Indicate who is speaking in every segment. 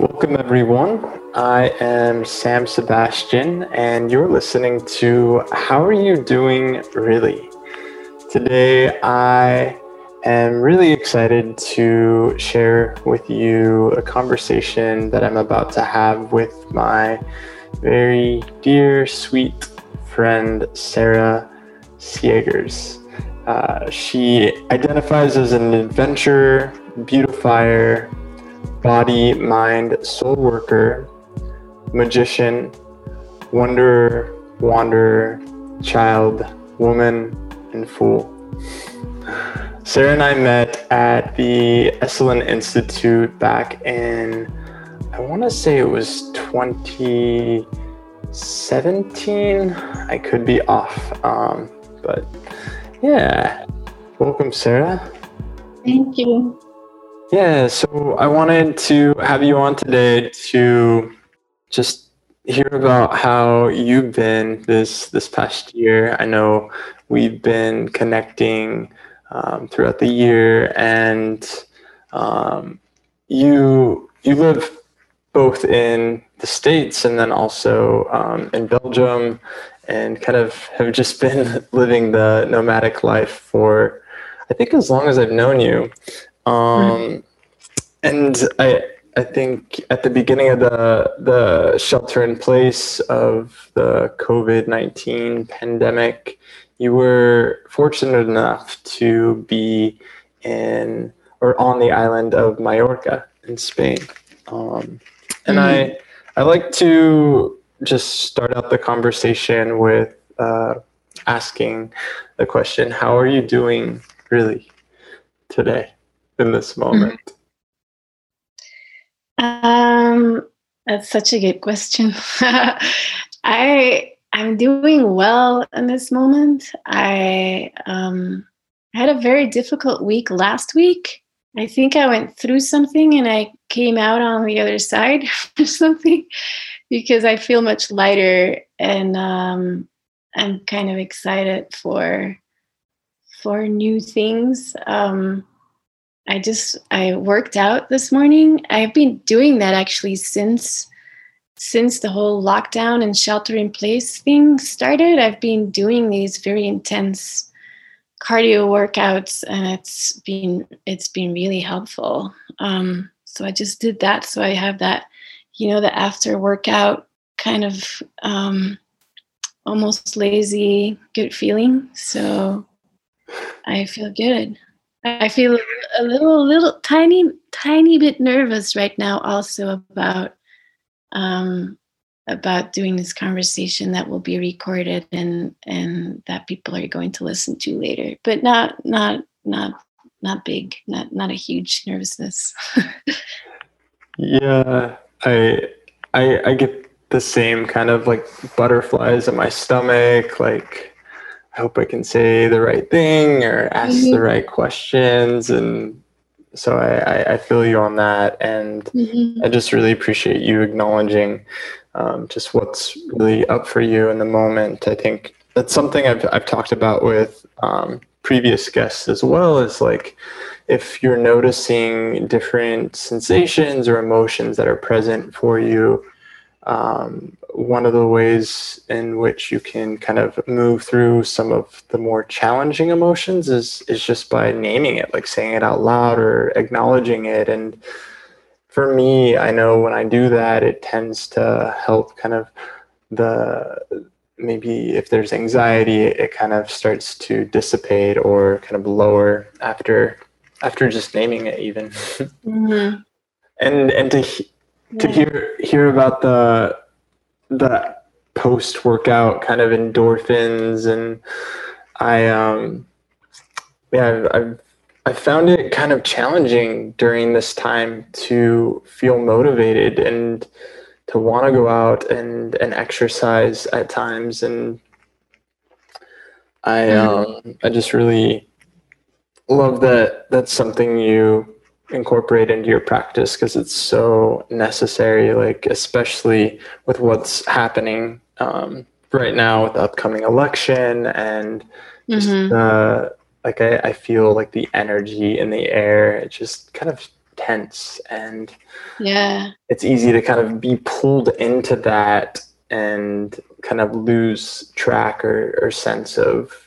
Speaker 1: Welcome, everyone. I am Sam Sebastian, and you're listening to How Are You Doing Really? Today, I am really excited to share with you a conversation that I'm about to have with my very dear, sweet friend, Sarah Siegers. Uh, she identifies as an adventurer, beautifier, body, mind, soul worker, magician, wanderer, wanderer, child, woman, and fool. Sarah and I met at the Esalen Institute back in, I want to say it was 2017. I could be off, um, but yeah. Welcome, Sarah.
Speaker 2: Thank you.
Speaker 1: Yeah, so I wanted to have you on today to just hear about how you've been this this past year. I know we've been connecting um, throughout the year, and um, you you live both in the states and then also um, in Belgium, and kind of have just been living the nomadic life for I think as long as I've known you. Um, and I, I think at the beginning of the the shelter in place of the COVID nineteen pandemic, you were fortunate enough to be in or on the island of Mallorca in Spain. Um, and mm-hmm. I I like to just start out the conversation with uh, asking the question, "How are you doing, really, today?" In this moment?
Speaker 2: Um, that's such a good question. I I'm doing well in this moment. I um, had a very difficult week last week. I think I went through something and I came out on the other side or something because I feel much lighter and um, I'm kind of excited for for new things. Um, I just I worked out this morning. I've been doing that actually since since the whole lockdown and shelter in place thing started. I've been doing these very intense cardio workouts and it's been it's been really helpful. Um, so I just did that. So I have that, you know, the after workout kind of um, almost lazy good feeling. So I feel good. I feel a little, little, tiny, tiny bit nervous right now, also about um, about doing this conversation that will be recorded and and that people are going to listen to later. But not, not, not, not big, not, not a huge nervousness.
Speaker 1: yeah, I, I, I get the same kind of like butterflies in my stomach, like I hope I can say the right thing or ask mm-hmm. the right questions. And so I, I, feel you on that. And mm-hmm. I just really appreciate you acknowledging um, just what's really up for you in the moment. I think that's something I've, I've talked about with um, previous guests as well is like if you're noticing different sensations or emotions that are present for you um, one of the ways in which you can kind of move through some of the more challenging emotions is is just by naming it, like saying it out loud or acknowledging it. And for me, I know when I do that, it tends to help kind of the maybe if there's anxiety, it kind of starts to dissipate or kind of lower after after just naming it even. Mm-hmm. and and to to hear hear about the the post workout kind of endorphins and I um yeah I've, I've I found it kind of challenging during this time to feel motivated and to want to go out and, and exercise at times. And I, mm-hmm. um, I just really love that that's something you incorporate into your practice because it's so necessary like especially with what's happening um, right now with the upcoming election and mm-hmm. uh, like I, I feel like the energy in the air it just kind of tense and
Speaker 2: yeah
Speaker 1: it's easy to kind of be pulled into that and kind of lose track or, or sense of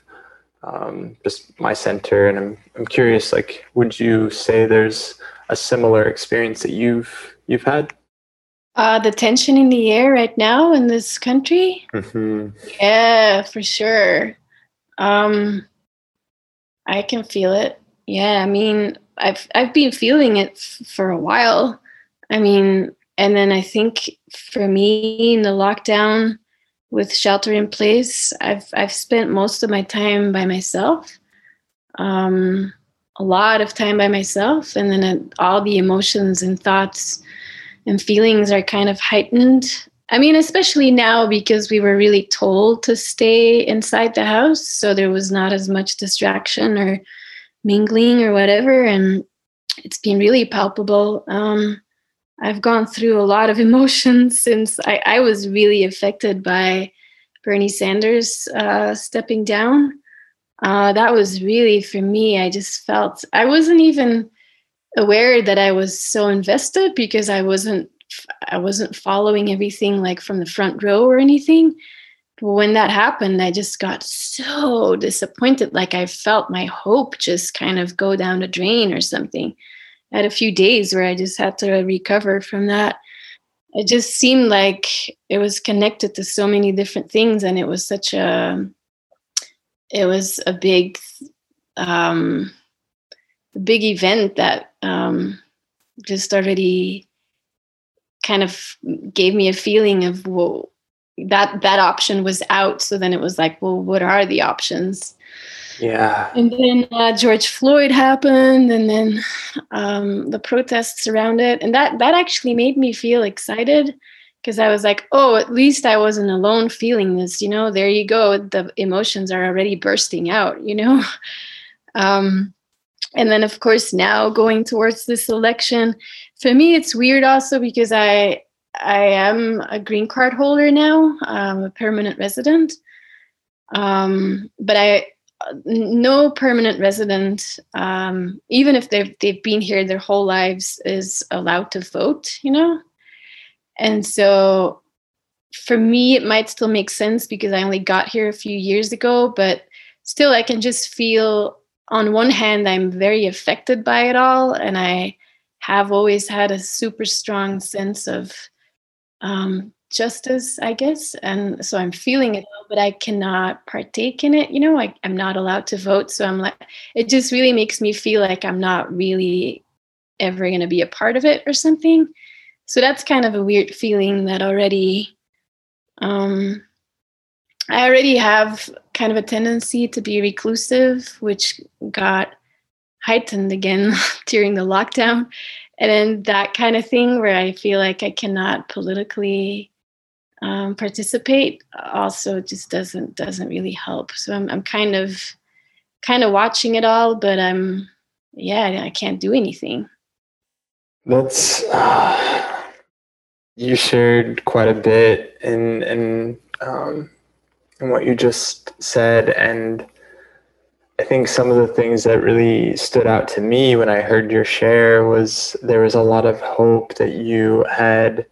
Speaker 1: um, just my center. And I'm, I'm curious like would you say there's a similar experience that you've you've had?
Speaker 2: Uh, the tension in the air right now in this country?
Speaker 1: Mm-hmm.
Speaker 2: yeah for sure. Um, i can feel it. Yeah i mean i've i've been feeling it f- for a while. I mean and then i think for me in the lockdown with shelter in place, I've I've spent most of my time by myself, um, a lot of time by myself, and then all the emotions and thoughts and feelings are kind of heightened. I mean, especially now because we were really told to stay inside the house, so there was not as much distraction or mingling or whatever, and it's been really palpable. Um, I've gone through a lot of emotions since I, I was really affected by Bernie Sanders uh, stepping down. Uh, that was really for me. I just felt I wasn't even aware that I was so invested because I wasn't I wasn't following everything like from the front row or anything. But when that happened, I just got so disappointed. Like I felt my hope just kind of go down the drain or something had a few days where I just had to recover from that. It just seemed like it was connected to so many different things, and it was such a, it was a big, um, big event that um, just already kind of gave me a feeling of well, that that option was out. So then it was like, well, what are the options?
Speaker 1: Yeah.
Speaker 2: And then uh, George Floyd happened, and then um, the protests around it, and that that actually made me feel excited because I was like, oh, at least I wasn't alone feeling this. You know, there you go. The emotions are already bursting out. You know. um, and then, of course, now going towards this election, for me, it's weird also because I I am a green card holder now. I'm a permanent resident. Um, but I no permanent resident, um, even if they've they've been here their whole lives, is allowed to vote. You know, and so for me, it might still make sense because I only got here a few years ago, but still, I can just feel on one hand I'm very affected by it all, and I have always had a super strong sense of um, justice, I guess. And so I'm feeling it, but I cannot partake in it. You know, I, I'm not allowed to vote. So I'm like, it just really makes me feel like I'm not really ever going to be a part of it or something. So that's kind of a weird feeling that already, um, I already have kind of a tendency to be reclusive, which got heightened again during the lockdown and then that kind of thing where i feel like i cannot politically um, participate also just doesn't doesn't really help. So I'm I'm kind of kind of watching it all, but I'm yeah I can't do anything.
Speaker 1: That's uh, you shared quite a bit in in um, in what you just said, and I think some of the things that really stood out to me when I heard your share was there was a lot of hope that you had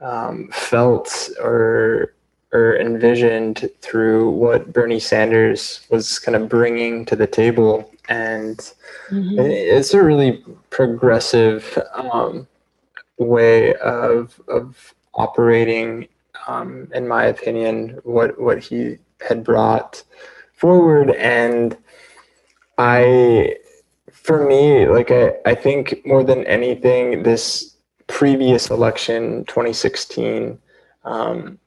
Speaker 1: um, felt or or envisioned through what Bernie Sanders was kind of bringing to the table, and mm-hmm. it's a really progressive um, way of of operating, um, in my opinion. What what he had brought forward, and I, for me, like I, I think more than anything, this previous election, 2016, um,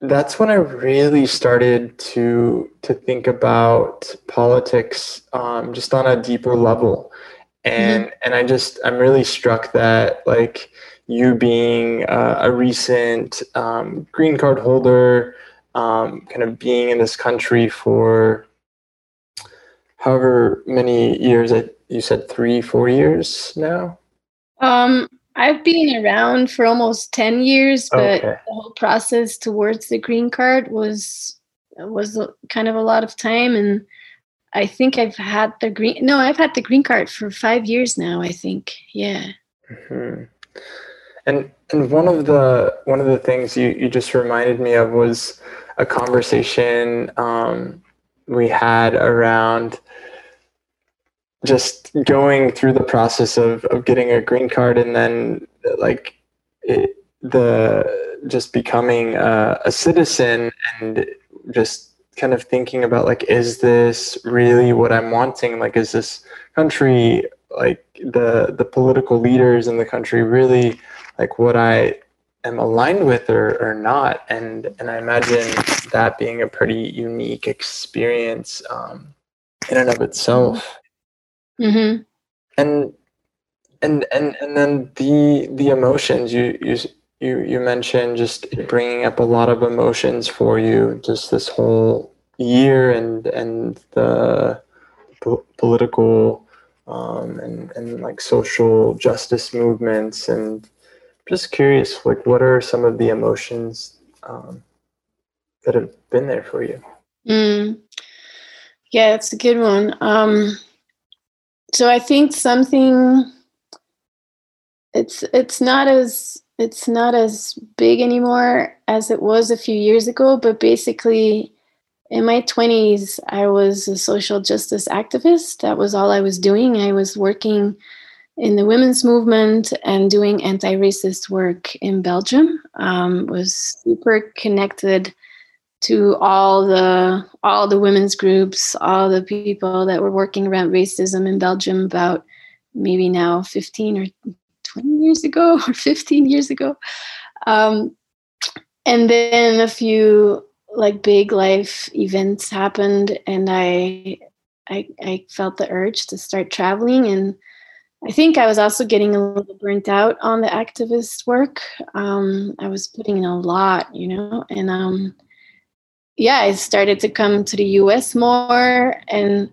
Speaker 1: that's when I really started to to think about politics um, just on a deeper level, and mm-hmm. and I just I'm really struck that like you being uh, a recent um, green card holder, um, kind of being in this country for however many years. I, you said three, four years now.
Speaker 2: Um, I've been around for almost 10 years, but okay. the whole process towards the green card was was kind of a lot of time and I think I've had the green. No, I've had the green card for five years now. I think, yeah.
Speaker 1: Mm-hmm. And and one of the one of the things you you just reminded me of was a conversation um, we had around just going through the process of of getting a green card and then like it, the just becoming a, a citizen and just kind of thinking about like is this really what i'm wanting? Like is this country like the the political leaders in the country really like what i am aligned with or, or not? And and i imagine that being a pretty unique experience um, in and of itself
Speaker 2: mm-hmm.
Speaker 1: and and and and then the the emotions you you you you mentioned just bringing up a lot of emotions for you just this whole year and and the po- political um, and and like social justice movements and just curious like what are some of the emotions um, that have been there for you
Speaker 2: mm. yeah it's a good one um, so i think something it's it's not as it's not as big anymore as it was a few years ago, but basically, in my 20s, I was a social justice activist. That was all I was doing. I was working in the women's movement and doing anti-racist work in Belgium. Um, was super connected to all the all the women's groups, all the people that were working around racism in Belgium about maybe now 15 or 20 years ago or 15 years ago. Um, and then a few like big life events happened and I, I I felt the urge to start traveling and I think I was also getting a little burnt out on the activist work. Um, I was putting in a lot, you know, and um, yeah, I started to come to the US more and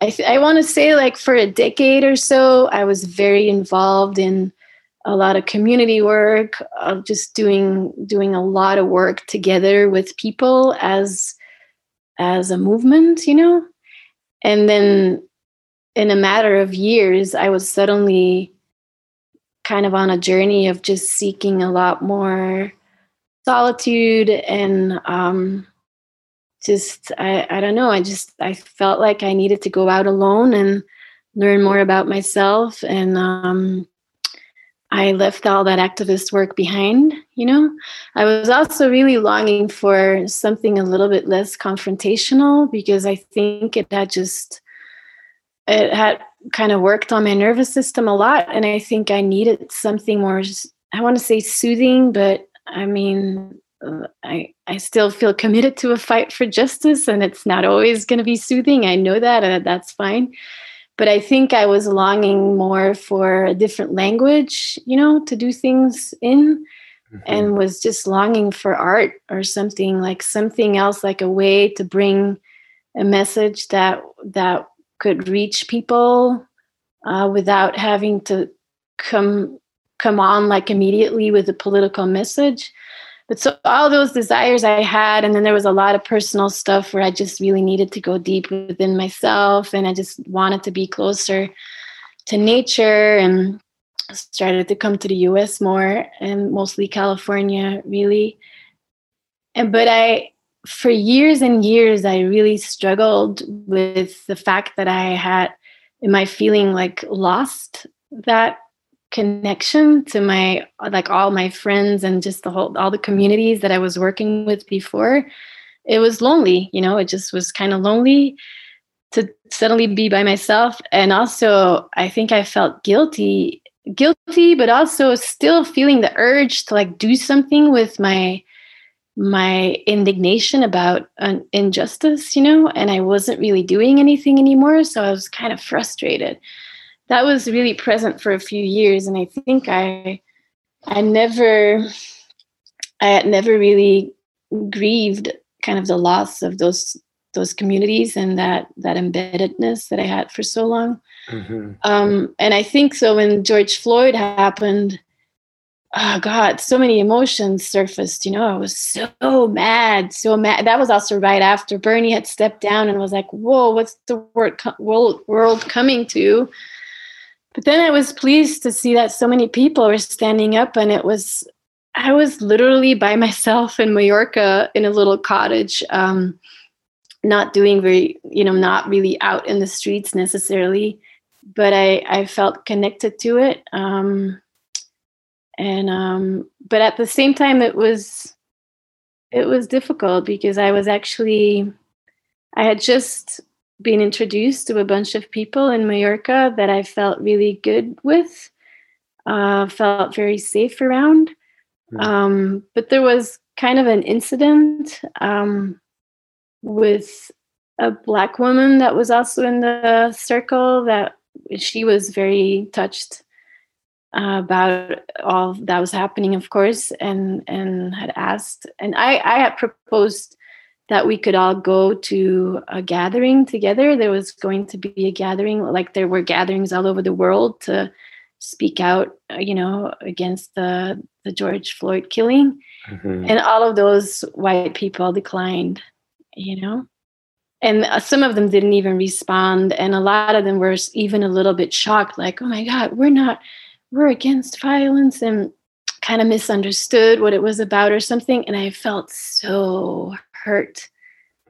Speaker 2: I, th- I want to say like for a decade or so, I was very involved in a lot of community work, of just doing doing a lot of work together with people as as a movement, you know. And then in a matter of years, I was suddenly kind of on a journey of just seeking a lot more solitude and um, just I, I don't know i just i felt like i needed to go out alone and learn more about myself and um, i left all that activist work behind you know? I was also really longing for something a little bit less confrontational because i think it had just it had kind of worked on my nervous system a lot and i think i needed something more i want to say soothing but i mean I, I still feel committed to a fight for justice and it's not always going to be soothing. I know that, and that's fine. But I think I was longing more for a different language, you know, to do things in, mm-hmm. and was just longing for art or something like something else, like a way to bring a message that that could reach people uh, without having to come come on like immediately with a political message but so all those desires I had, and then there was a lot of personal stuff where I just really needed to go deep within myself, and I just wanted to be closer to nature, and started to come to the U.S. more, and mostly California, really. And but I, for years and years, I really struggled with the fact that I had, am I feeling like lost that connection to my like all my friends and just the whole all the communities that I was working with before it was lonely you know it just was kind of lonely to suddenly be by myself. And also I think I felt guilty guilty but also still feeling the urge to like do something with my my indignation about an injustice you know and I wasn't really doing anything anymore so I was kind of frustrated that was really present for a few years and i think i i never i had never really grieved kind of the loss of those those communities and that that embeddedness that i had for so long. Mm-hmm. um, and i think so when george floyd happened oh god so many emotions surfaced you know i was so mad so mad. That was also right after bernie had stepped down and was like whoa what's the world, world, world coming to but then i was pleased to see that so many people were standing up and it was i was literally by myself in mallorca in a little cottage um, not doing very you know not really out in the streets necessarily but i i felt connected to it um, and um, but at the same time it was it was difficult because i was actually i had just been introduced to a bunch of people in mallorca that i felt really good with uh, felt very safe around mm. um, but there was kind of an incident um, with a black woman that was also in the circle that she was very touched uh, about all that was happening, of course, and and had asked, and I I had proposed that we could all go to a gathering together. There was going to be a gathering, like there were gatherings all over the world to speak out, uh, you know, against the the George Floyd killing, mm-hmm. and all of those white people declined, you know. And uh, some of them didn't even respond, and a lot of them were even a little bit shocked, like, "Oh my God, we're not we're against violence and kind of misunderstood what it was about or something. And I felt so hurt.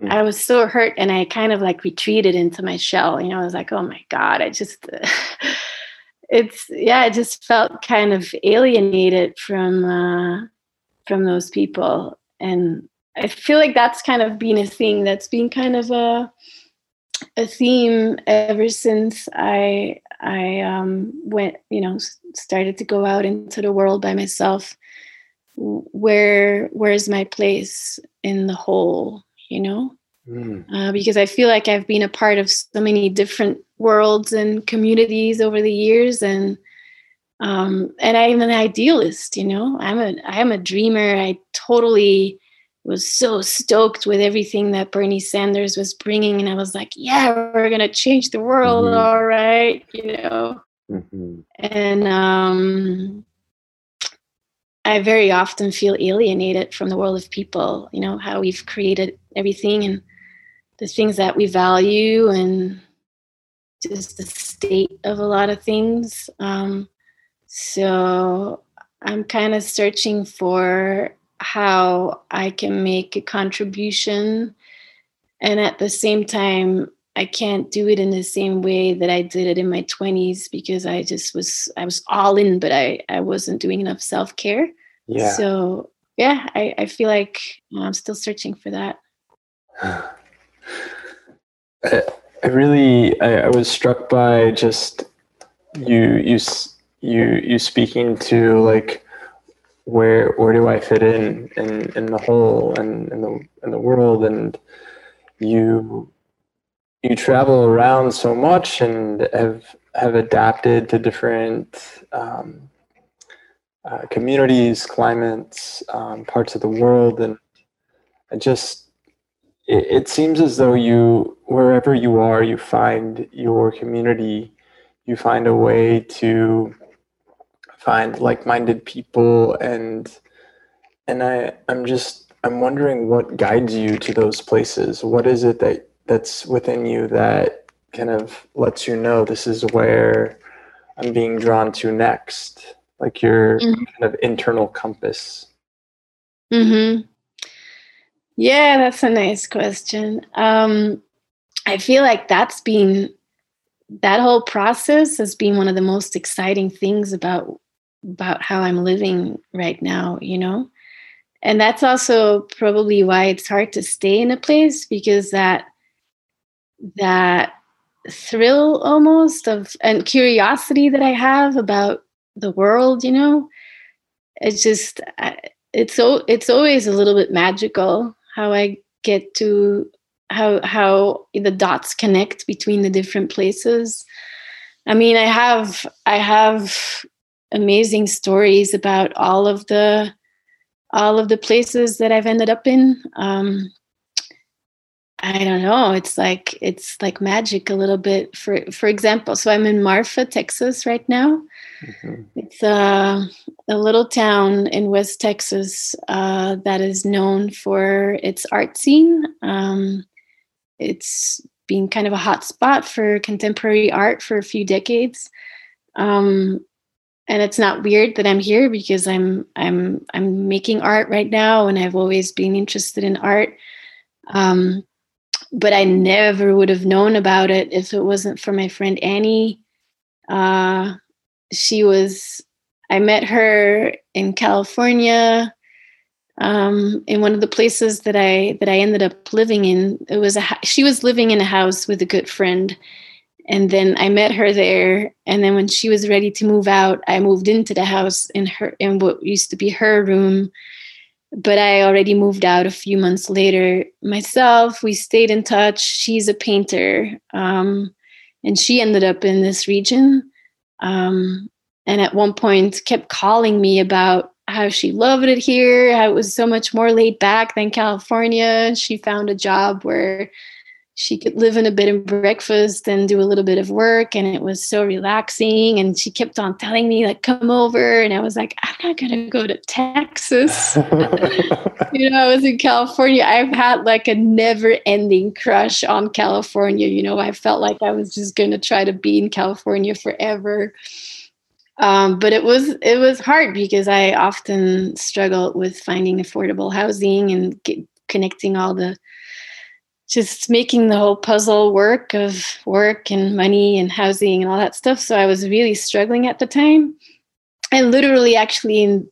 Speaker 2: Mm. I was so hurt and I kind of like retreated into my shell. You know, I was like, oh my God, I just, it's, yeah, I just felt kind of alienated from, uh, from those people. And I feel like that's kind of been a thing that's been kind of a, a theme ever since I I um, went, you know, started to go out into the world by myself. Where where's my place in the whole? You know, mm. uh, because I feel like I've been a part of so many different worlds and communities over the years, and um, and I'm an idealist. You know, I'm a I'm a dreamer. I totally was so stoked with everything that Bernie Sanders was bringing. And I was like, yeah, we're going to change the world. Mm-hmm. All right. You know, mm-hmm. and, um, I very often feel alienated from the world of people, you know, how we've created everything and the things that we value and just the state of a lot of things. Um, so I'm kind of searching for how I can make a contribution. And at the same time, I can't do it in the same way that I did it in my 20s because I just was I was all in, but I, I wasn't doing enough self-care. Yeah. So yeah, I, I feel like I'm still searching for that.
Speaker 1: I, I really I, I was struck by just you you you you speaking to like where where do I fit in in, in the whole and in the in the world and you you travel around so much and have have adapted to different um, uh, communities, climates, um, parts of the world, and just it, it seems as though you wherever you are, you find your community, you find a way to find like-minded people and and I I'm just I'm wondering what guides you to those places. What is it that that's within you that kind of lets you know this is where I'm being drawn to next? Like your mm-hmm. kind of internal compass.
Speaker 2: Mhm. Yeah, that's a nice question. Um I feel like that's been that whole process has been one of the most exciting things about about how I'm living right now, you know? And that's also probably why it's hard to stay in a place because that that thrill almost of and curiosity that I have about the world, you know, it's just it's so it's always a little bit magical how I get to how how the dots connect between the different places. I mean, I have I have amazing stories about all of the all of the places that I've ended up in. Um, I don't know. It's like it's like magic a little bit. For for example, so I'm in Marfa, Texas right now. Mm-hmm. It's a, a little town in West Texas uh, that is known for its art scene. Um, it's been kind of a hot spot for contemporary art for a few decades. Um, and it's not weird that I'm here because I'm I'm I'm making art right now, and I've always been interested in art. Um, but I never would have known about it if it wasn't for my friend Annie. Uh, she was I met her in California um, in one of the places that I that I ended up living in. It was a she was living in a house with a good friend, and then I met her there. And then when she was ready to move out, I moved into the house in her in what used to be her room. But I already moved out a few months later myself. We stayed in touch. She's a painter, um, and she ended up in this region um, and at one point kept calling me about how she loved it here, how it was so much more laid back than California. She found a job where she could live in a bed and breakfast and do a little bit of work and it was so relaxing. And she kept on telling me like come over. And i was like i'm not going to go to texas. You know i was in california. I've had like a never ending crush on california. You know i felt like i was just going to try to be in california forever. Um, but it was it was hard because i often struggled with finding affordable housing and get, connecting all the just making the whole puzzle work of work and money and housing and all that stuff. So I was really struggling at the time. I literally, actually, in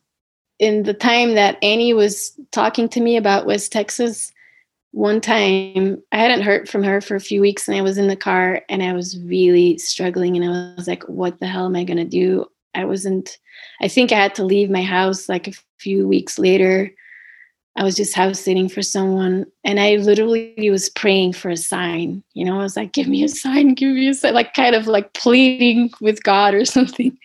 Speaker 2: in the time that Annie was talking to me about West Texas, one time I hadn't heard from her for a few weeks, and I was in the car and I was really struggling, and I was like, "What the hell am I gonna do?" I wasn't. I think I had to leave my house like a few weeks later I was just house sitting for someone and I literally was praying for a sign. You know, I was like, give me a sign, give me a sign, like kind of like pleading with God or something.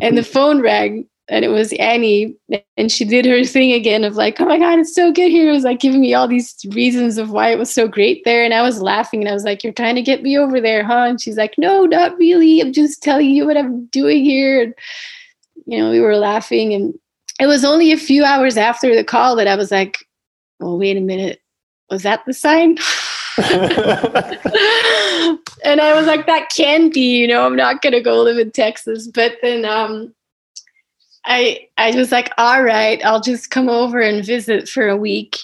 Speaker 2: and the phone rang and it was Annie and she did her thing again of like, oh my God, it's so good here. It was like giving me all these reasons of why it was so great there. And I was laughing and I was like, you're trying to get me over there, huh? And she's like, no, not really. I'm just telling you what I'm doing here. And, you know, we were laughing and it was only a few hours after the call that I was like, well, wait a minute. Was that the sign? and I was like, that can be, you know, I'm not going to go live in Texas. But then um, I, I was like, all right, I'll just come over and visit for a week.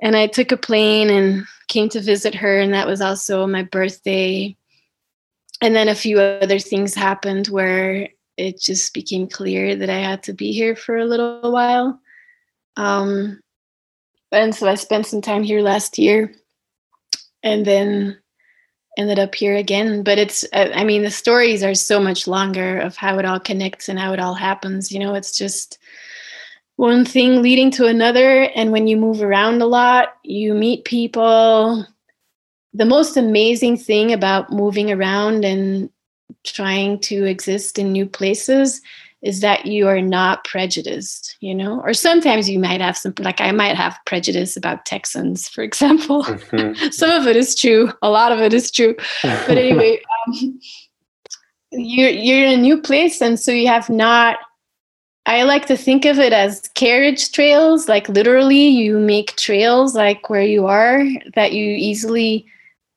Speaker 2: And I took a plane and came to visit her. And that was also my birthday. And then a few other things happened where it just became clear that I had to be here for a little while. Um, and so I spent some time here last year and then ended up here again. But it's, I mean, the stories are so much longer of how it all connects and how it all happens. You know, it's just one thing leading to another. And when you move around a lot, you meet people. The most amazing thing about moving around and trying to exist in new places is that you are not prejudiced, you know, or sometimes you might have some, like I might have prejudice about Texans, for example. Mm-hmm. some of it is true, a lot of it is true. But anyway, um, you're, you're in a new place, and so you have not. I like to think of it as carriage trails, like literally, you make trails like where you are that you easily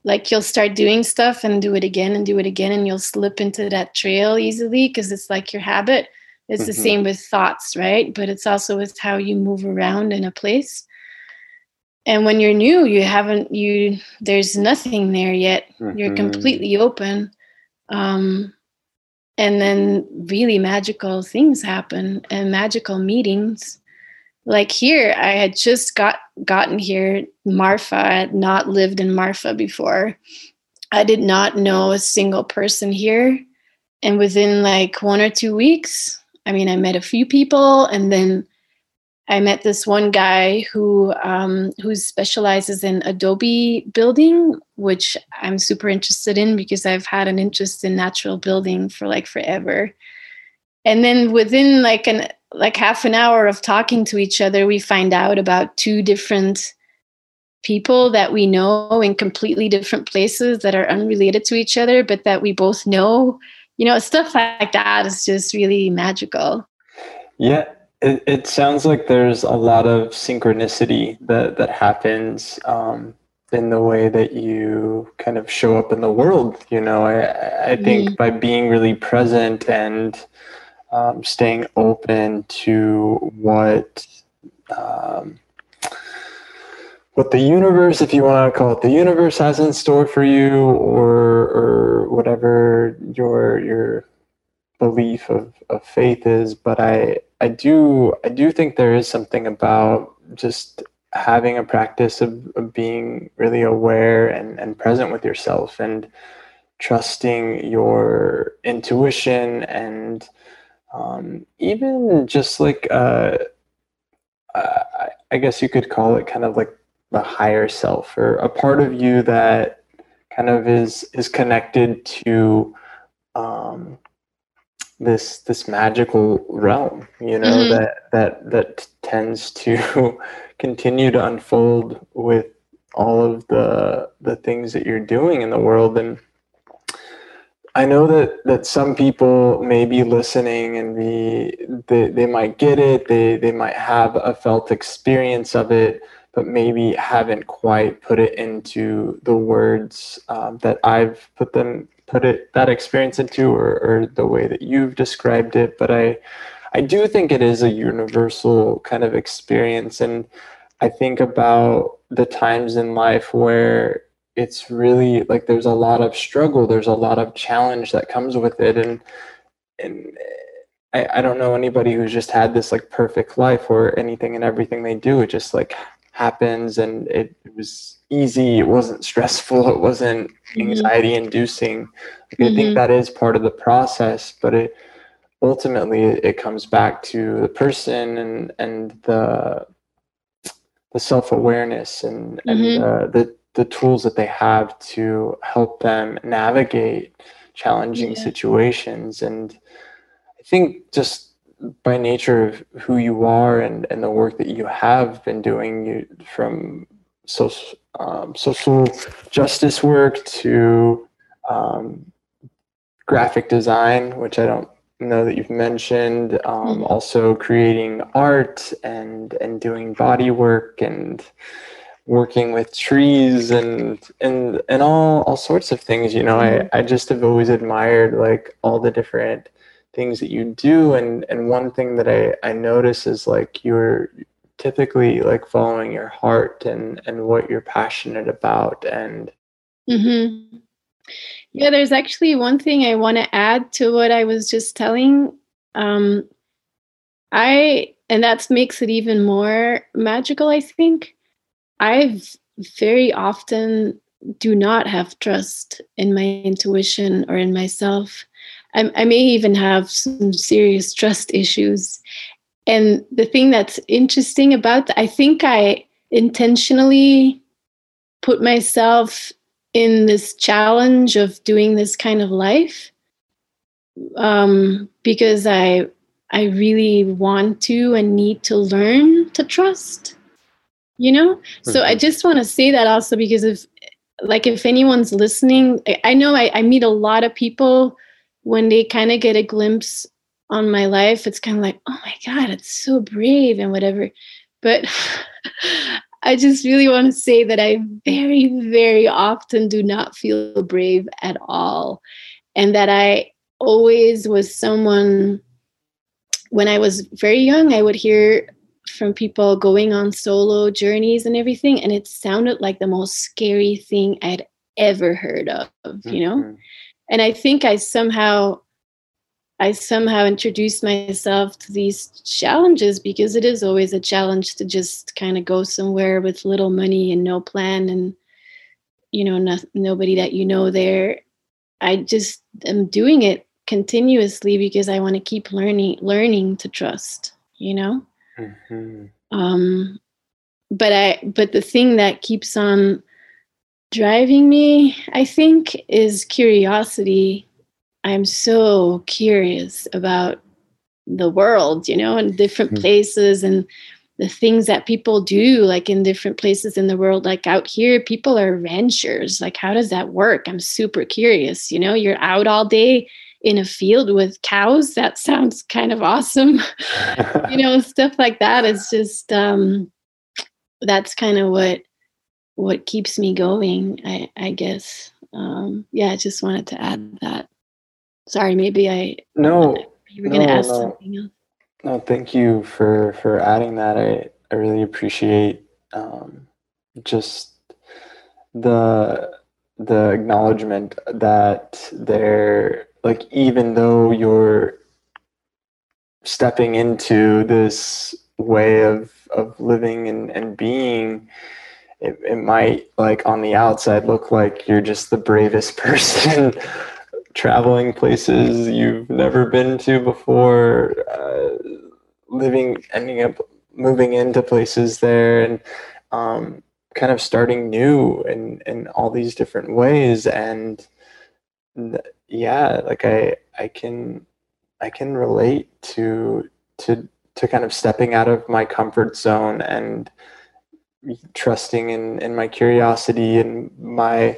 Speaker 2: like you'll start doing stuff and do it again and do it again and you'll slip into that trail easily because it's like your habit it's mm-hmm. the same with thoughts right but it's also with how you move around in a place and when you're new you haven't you there's nothing there yet mm-hmm. you're completely open um and then really magical things happen and magical meetings like here i had just got gotten here marfa i had not lived in marfa before. I did not know a single person here. And within like one or two weeks i mean i met a few people and then i met this one guy who um, who specializes in adobe building which i'm super interested in because i've had an interest in natural building for like forever. And then within like an like half an hour of talking to each other, we find out about two different people that we know in completely different places that are unrelated to each other, but that we both know. You know, stuff like that is just really magical.
Speaker 1: Yeah, it, it sounds like there's a lot of synchronicity that that happens um, in the way that you kind of show up in the world. You know, I I think mm-hmm. by being really present and um, staying open to what um, what the universe, if you want to call it the universe, has in store for you, or or whatever your your belief of, of faith is. But I I do I do think there is something about just having a practice of, of being really aware and, and present with yourself and trusting your intuition and um, even just like uh, uh, I guess you could call it kind of like a higher self or a part of you that kind of is is connected to um, this this magical realm you know mm-hmm. that that that tends to continue to unfold with all of the the things that you're doing in the world and I know that that some people may be listening and be they, they might get it they they might have a felt experience of it but maybe haven't quite put it into the words um, that I've put them put it that experience into or, or the way that you've described it. But I I do think it is a universal kind of experience. And I think about the times in life where it's really like there's a lot of struggle there's a lot of challenge that comes with it and and I, I don't know anybody who's just had this like perfect life or anything and everything they do it just like happens and it, it was easy it wasn't stressful it wasn't mm-hmm. anxiety inducing like, mm-hmm. i think mm-hmm. that is part of the process but it ultimately it comes back to the person and and the the self-awareness and and mm-hmm. the the tools that they have to help them navigate challenging yeah. situations and i think just by nature of who you are and, and the work that you have been doing you, from social, um, social justice work to um, graphic design, which I don't know that you've mentioned, um, mm-hmm. also creating art and, and doing body work and working with trees and and and all all sorts of things you know? Mm-hmm. i i just have always admired like all the different things that you do. And and one thing that i i notice is like you're typically like following your heart and and what you're passionate about. And
Speaker 2: mm-hmm. yeah there's actually one thing i want to add to what i was just telling. Um i and that makes it even more magical i think i've very often do not have trust in my intuition or in myself I, I may even have some serious trust issues. And the thing that's interesting about I think I intentionally put myself in this challenge of doing this kind of life um, because I I really want to and need to learn to trust. You know, mm-hmm. so I mm-hmm. just want to say that also because if like if anyone's listening, I, I know I, I meet a lot of people when they kind of get a glimpse on my life, it's kind of like, oh my God, it's so brave and whatever. But I just really want to say that I very, very often do not feel brave at all. And that I always was someone, when I was very young, I would hear from people going on solo journeys and everything. And it sounded like the most scary thing I'd ever heard of, you know? Mm-hmm and i think i somehow i somehow introduced myself to these challenges because it is always a challenge to just kind of go somewhere with little money and no plan and you know no, nobody that you know there i just am doing it continuously because i want to keep learning learning to trust you know mm-hmm. um but i but the thing that keeps on driving me, I think, is curiosity. I'm so curious about the world, you know, and different mm-hmm. places and the things that people do like in different places in the world like out here people are ranchers like how does that work i'm super curious you know you're out all day in a field with cows that sounds kind of awesome you know stuff like that is just um that's kind of what what keeps me going i i guess um yeah i just wanted to add that sorry maybe i
Speaker 1: no
Speaker 2: you were going to ask
Speaker 1: no.
Speaker 2: something else
Speaker 1: No, thank you for for adding that. I I really appreciate um, just the the acknowledgement that they're like even though you're stepping into this way of of living and, and being it, it might like on the outside look like you're just the bravest person traveling places you've never been to before uh, living ending up moving into places there and um, kind of starting new in in all these different ways. And th- yeah like i i can i can relate to to to kind of stepping out of my comfort zone and trusting in in my curiosity and my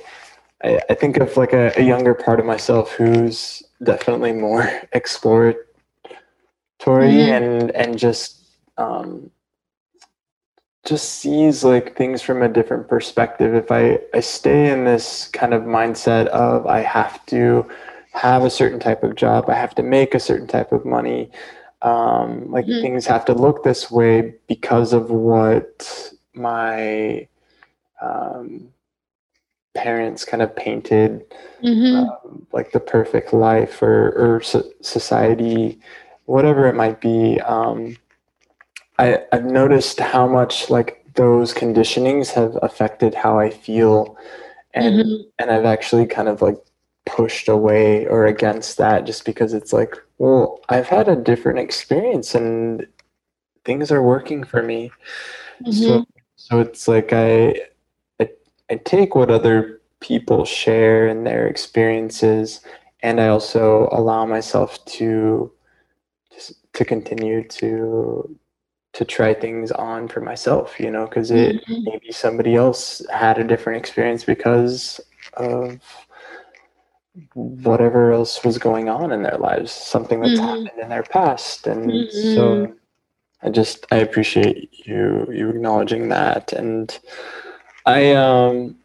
Speaker 1: I, I think of like a, a younger part of myself who's definitely more exploratory
Speaker 2: Mhm.
Speaker 1: and and just um, just sees like things from a different perspective. If I I stay in this kind of mindset of I have to have a certain type of job, I have to make a certain type of money, um, like
Speaker 2: Mhm.
Speaker 1: things have to look this way because of what my um, parents kind of painted
Speaker 2: Mhm.
Speaker 1: um, like the perfect life or, or so- society, whatever it might be. Um, I, I've noticed how much like those conditionings have affected how I feel, and
Speaker 2: Mhm.
Speaker 1: and I've actually kind of like pushed away or against that just because it's like, well, I've had a different experience and things are working for me. So
Speaker 2: Mhm.
Speaker 1: so it's like I, I I take what other people share and their experiences, and I also allow myself to to continue to to try things on for myself, you know, because it
Speaker 2: Mhm.
Speaker 1: maybe somebody else had a different experience because of whatever else was going on in their lives, something that's
Speaker 2: Mhm.
Speaker 1: happened in their past, and
Speaker 2: Mhm.
Speaker 1: so I just I appreciate you you acknowledging that, and I um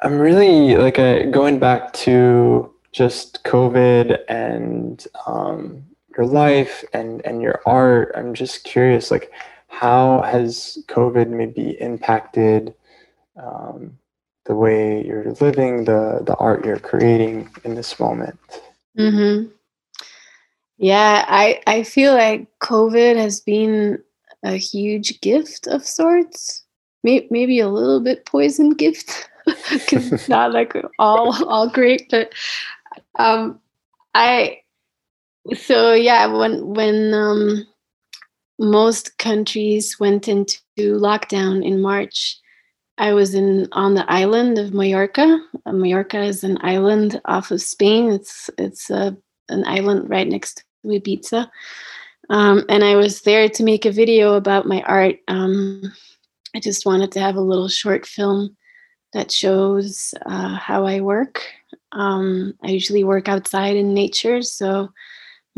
Speaker 1: I'm really like uh, going back to just COVID and um, your life and and your art. I'm just curious, like how has COVID maybe impacted um, the way you're living, the the art you're creating in this moment?
Speaker 2: mm-hmm. Yeah, I I feel like COVID has been a huge gift of sorts. May, maybe a little bit poison gift because not like all all great, but um, I so yeah when when um, most countries went into lockdown in March, I was in on the island of Mallorca. Uh, Mallorca is an island off of Spain. It's it's a, an island right next to Ibiza. Um, and I was there to make a video about my art. Um, I just wanted to have a little short film that shows uh, how I work. Um, I usually work outside in nature, so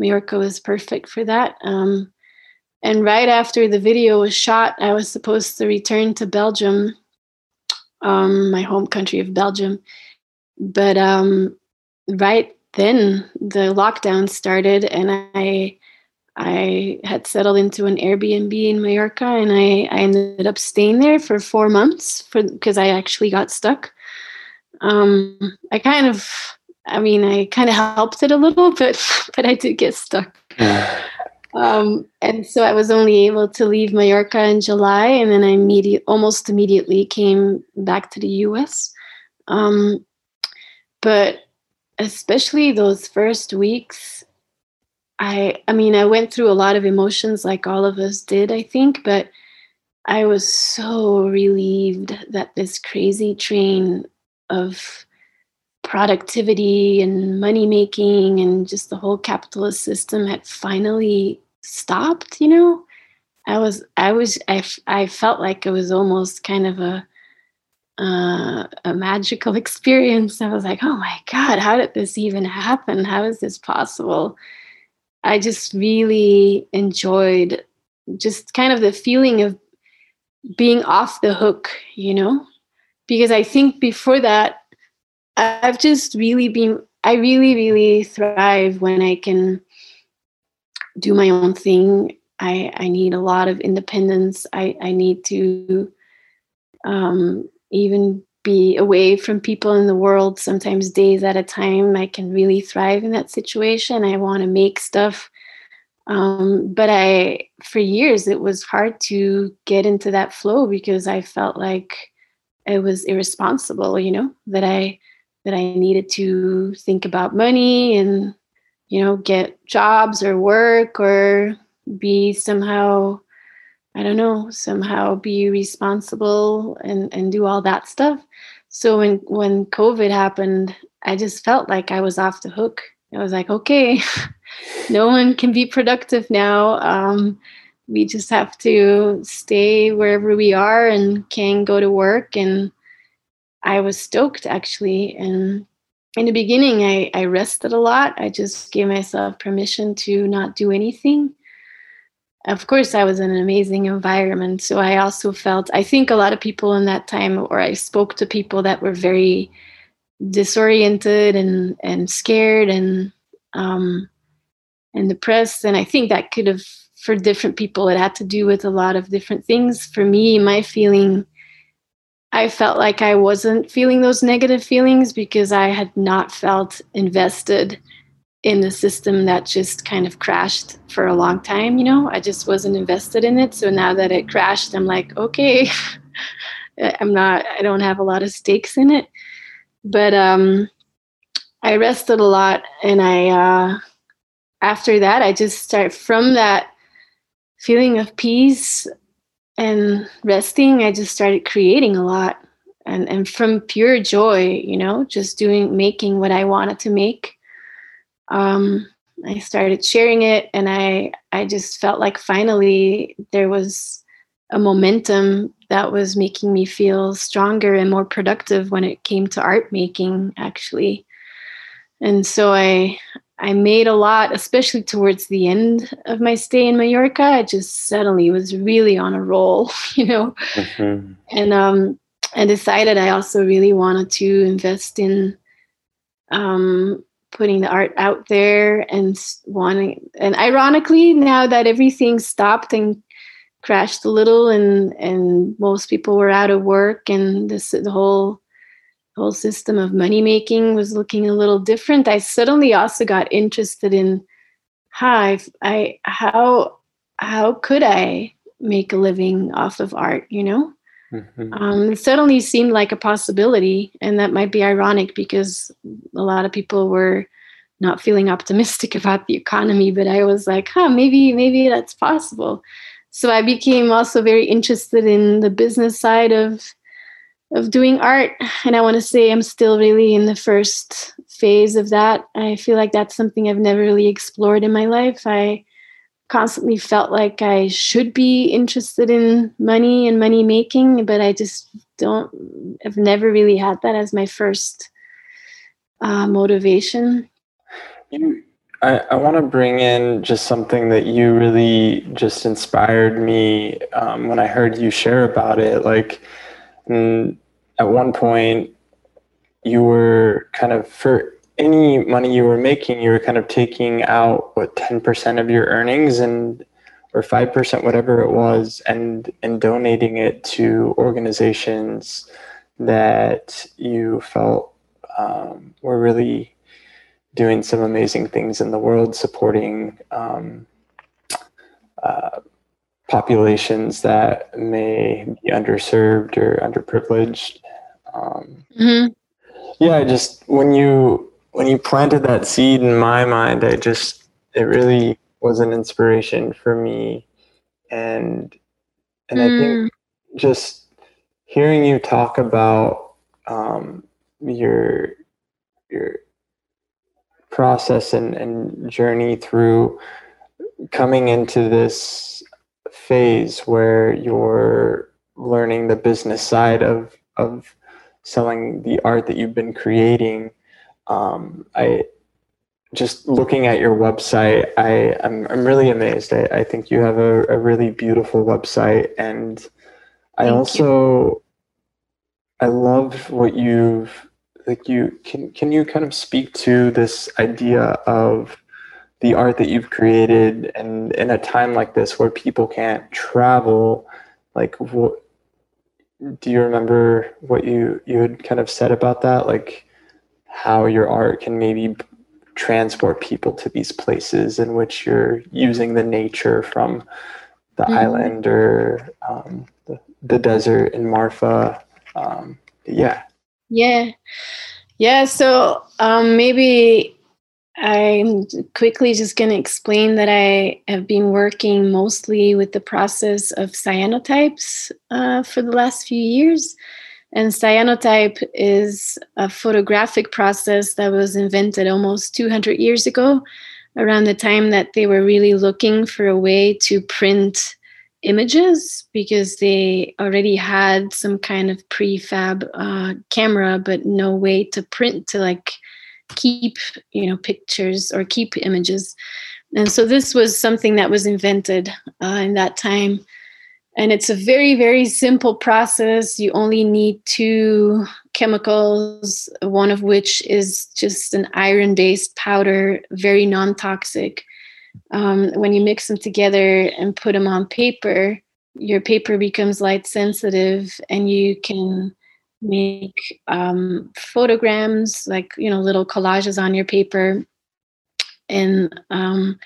Speaker 2: Mallorca was perfect for that. Um, and right after the video was shot, I was supposed to return to Belgium, um, my home country of Belgium. But um, right then, the lockdown started, and I I had settled into an Airbnb in Mallorca, and I, I ended up staying there for four months for because I actually got stuck. Um, I kind of, I mean, I kind of helped it a little, but but I did get stuck. Um, and so I was only able to leave Mallorca in July, and then I immediate, almost immediately came back to the U.S. Um, but especially those first weeks, I I mean, I went through a lot of emotions like all of us did, I think, but I was so relieved that this crazy train of productivity and money making and just the whole capitalist system had finally stopped, you know? I was I was I, I felt like it was almost kind of a uh, a magical experience. I was like, oh my god, how did this even happen? How is this possible? I just really enjoyed just kind of the feeling of being off the hook, you know, because I think before that, I've just really been, I really, really thrive when I can do my own thing. I, I need a lot of independence. I, I need to um, even be away from people in the world, sometimes days at a time. I can really thrive in that situation. I want to make stuff. Um, but I, for years, it was hard to get into that flow because I felt like it was irresponsible, you know, that I, that I needed to think about money and, you know, get jobs or work or be somehow I don't know, somehow be responsible and, and do all that stuff. So when when COVID happened, I just felt like I was off the hook. I was like, okay, no one can be productive now. Um, we just have to stay wherever we are and can go to work. And I was stoked actually. And in the beginning, I, I rested a lot. I just gave myself permission to not do anything of course i was in an amazing environment so i also felt i think a lot of people in that time or i spoke to people that were very disoriented and and scared and um and depressed and i think that could have for different people it had to do with a lot of different things for me my feeling i felt like i wasn't feeling those negative feelings because i had not felt invested in the system that just kind of crashed for a long time you know? I just wasn't invested in it. So now that it crashed i'm like okay i'm not i don't have a lot of stakes in it. But um i rested a lot and i uh after that i just start from that feeling of peace and resting i just started creating a lot and and from pure joy you know just doing making what i wanted to make um, I started sharing it, and I I just felt like finally there was a momentum that was making me feel stronger and more productive when it came to art making, actually. And so I I made a lot, especially towards the end of my stay in Mallorca. I just suddenly was really on a roll, you know, mm-hmm. and um, I decided I also really wanted to invest in um, putting the art out there and wanting and ironically now that everything stopped and crashed a little and and most people were out of work and this the whole whole system of money making was looking a little different i suddenly also got interested in hi i how how could i make a living off of art you know Mm-hmm. Um, it suddenly seemed like a possibility, and that might be ironic because a lot of people were not feeling optimistic about the economy. But I was like, huh, maybe maybe that's possible. So I became also very interested in the business side of of doing art, and I want to say I'm still really in the first phase of that. I feel like that's something I've never really explored in my life. I constantly felt like I should be interested in money and money making, but I just don't, I've never really had that as my first uh, motivation.
Speaker 1: You, I, I want to bring in just something that you really just inspired me um, when I heard you share about it. Like, mm, at one point, you were kind of for any money you were making, you were kind of taking out what ten percent of your earnings and or five percent, whatever it was, and and donating it to organizations that you felt um, were really doing some amazing things in the world, supporting um, uh, populations that may be underserved or underprivileged. Um, mm-hmm. Yeah, just when you when you planted that seed in my mind, I just it really was an inspiration for me, and and mm. I think mm. just hearing you talk about um, your your process and, and journey through coming into this phase where you're learning the business side of of selling the art that you've been creating. Um, I just looking at your website, I I'm I'm really amazed. I, I think you have a, a really beautiful website, and I Thank also you. I love what you've like. You can can you kind of speak to this idea of the art that you've created, and in a time like this where people can't travel, like what do you remember what you you had kind of said about that, like how your art can maybe transport people to these places in which you're using the nature from the mm-hmm. island or um, the, the desert in Marfa. Um, yeah.
Speaker 2: Yeah. Yeah. So um, maybe I'm quickly just going to explain that I have been working mostly with the process of cyanotypes uh, for the last few years. And cyanotype is a photographic process that was invented almost 200 years ago, around the time that they were really looking for a way to print images because they already had some kind of prefab uh, camera, but no way to print to like keep, you know, pictures or keep images. And so this was something that was invented uh, in that time. And it's a very very simple process. You only need two chemicals one of which is just an iron based powder very non-toxic. Um, when you mix them together and put them on paper your paper becomes light sensitive and you can make um, photograms like you know little collages on your paper. And um,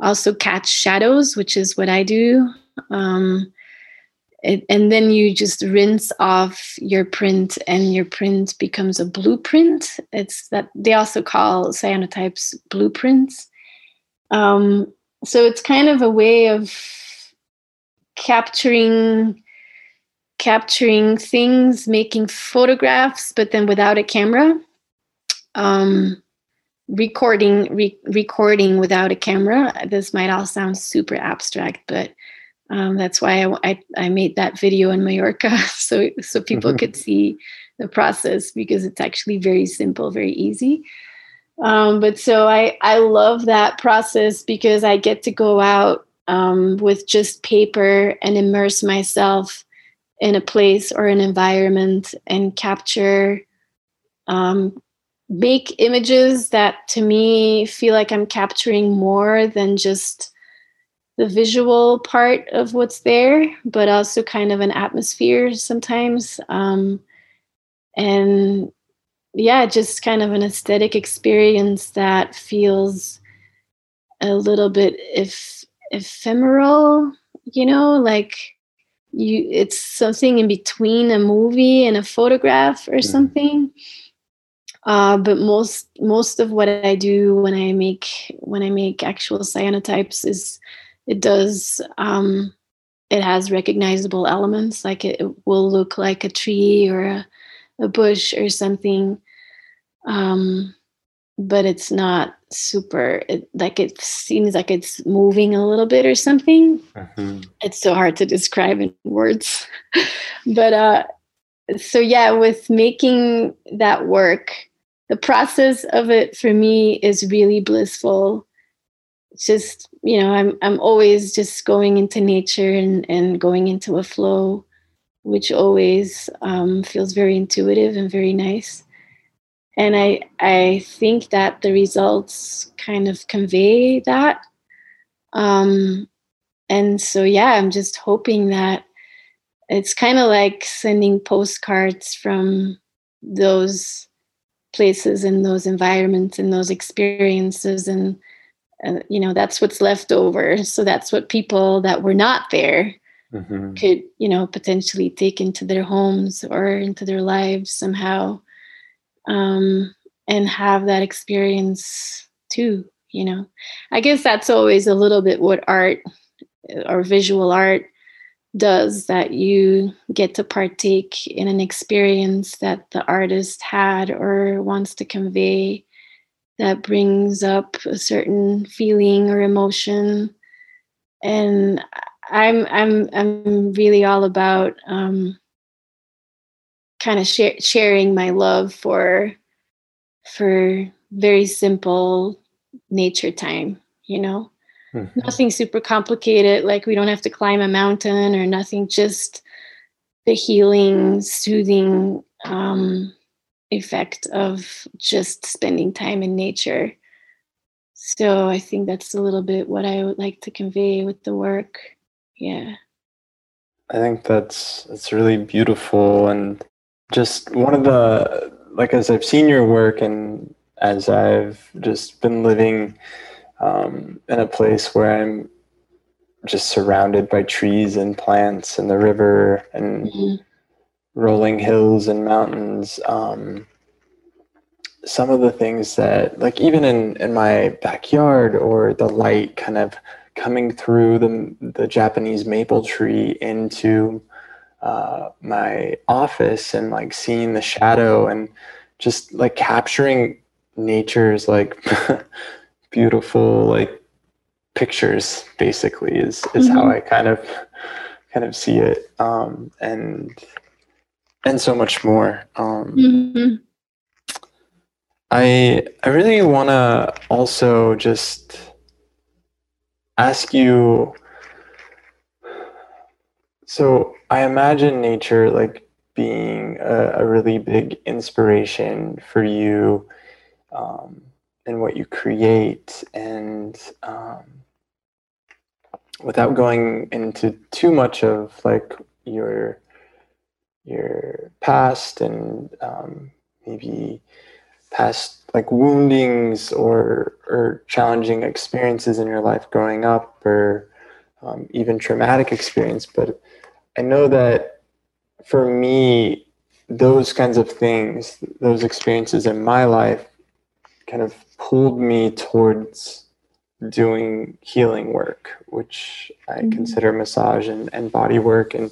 Speaker 2: also catch shadows which is what i do. Um, it, and then you just rinse off your print and your print becomes a blueprint. It's that they also call cyanotypes blueprints. Um, so it's kind of a way of capturing capturing things making photographs but then without a camera um, recording re- recording without a camera this might all sound super abstract but um, that's why I, I, I, made that video in Mallorca so so people mm-hmm. could see the process because it's actually very simple, very easy. Um, but so I I love that process because I get to go out um, with just paper and immerse myself in a place or an environment and capture um, make images that to me feel like I'm capturing more than just the visual part of what's there, but also kind of an atmosphere sometimes. Um, and yeah, just kind of an aesthetic experience that feels a little bit if ephemeral, you know, like you it's something in between a movie and a photograph or mm-hmm. something. Uh, but most most of what I do when I make when I make actual cyanotypes is it does um, it has recognizable elements like it, it, will look like a tree or a, a bush or something um, but it's not super it, like it seems like it's moving a little bit or something. Mm-hmm. it's so hard to describe in words. But uh so yeah with making that work the process of it for me is really blissful. Just you know i'm i'm always just going into nature and and going into a flow which always um, feels very intuitive and very nice and i i think that the results kind of convey that. Um and so yeah i'm just hoping that it's kind of like sending postcards from those places and those environments and those experiences and and you know that's what's left over. So that's what people that were not there mm-hmm. could you know potentially take into their homes or into their lives somehow um, and have that experience too you know i guess that's always a little bit what art or visual art does that you get to partake in an experience that the artist had or wants to convey that brings up a certain feeling or emotion. And I'm I'm I'm really all about um, kind of share, sharing my love for for very simple nature time. You know, mm-hmm. nothing super complicated. Like we don't have to climb a mountain or nothing. Just the healing, soothing um, effect of just spending time in nature. So I think that's a little bit what I would like to convey with the work. Yeah.
Speaker 1: I think that's that's really beautiful and just one of the like as I've seen your work and as I've just been living um, in a place where I'm just surrounded by trees and plants and the river and mm-hmm. rolling hills and mountains. Um, some of the things that, like, even in, in my backyard or the light kind of coming through the, the Japanese maple tree into uh, my office and like seeing the shadow and just like capturing nature's like beautiful like pictures basically is is mm-hmm. how I kind of kind of see it um, and and so much more um, mm-hmm. I I really want to also just ask you so I imagine nature like being a, a really big inspiration for you um, in what you create and um, without going into too much of like your your past and um, maybe past like woundings or or challenging experiences in your life growing up or um, even traumatic experience but i know that for me those kinds of things those experiences in my life kind of pulled me towards doing healing work which i mm-hmm. consider massage and, and body work and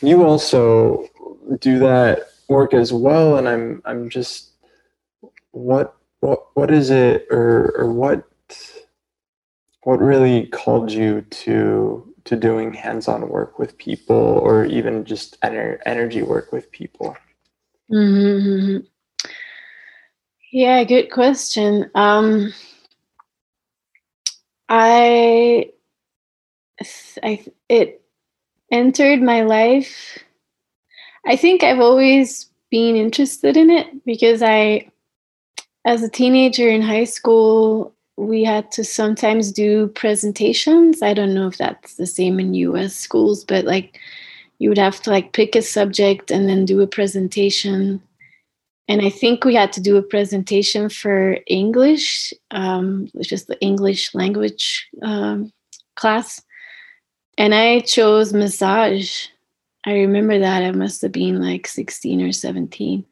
Speaker 1: you also do that work as well and i'm i'm just what what what is it or or what what really called you to to doing hands-on work with people or even just ener- energy work with people?
Speaker 2: Mm-hmm. yeah good question. Um i i it entered my life. I think i've always been interested in it because i as a teenager in high school, we had to sometimes do presentations. I don't know if that's the same in US schools, but like you would have to like pick a subject and then do a presentation. And I think we had to do a presentation for English, um, which is the English language um, class. And I chose massage. I remember that. I must have been like 16 or 17.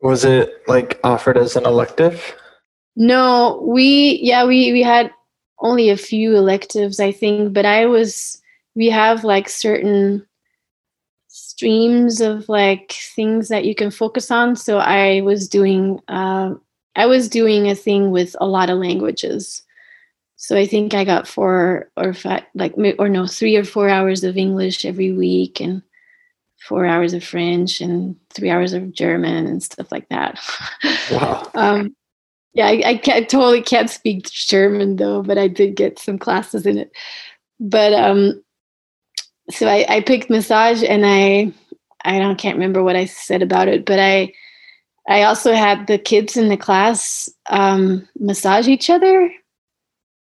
Speaker 1: Was it like offered as an elective?
Speaker 2: No, we yeah, we we had only a few electives, I think, but I was we have like certain streams of like things that you can focus on. So I was doing uh, I was doing a thing with a lot of languages. So I think I got four or five, like or no, three or four hours of English every week, and four hours of French and three hours of German and stuff like that. Wow. um, yeah, I, I, can't, totally can't speak German though, but I did get some classes in it. But um, so I, I picked massage, and I I don't can't remember what I said about it, but I I also had the kids in the class um, massage each other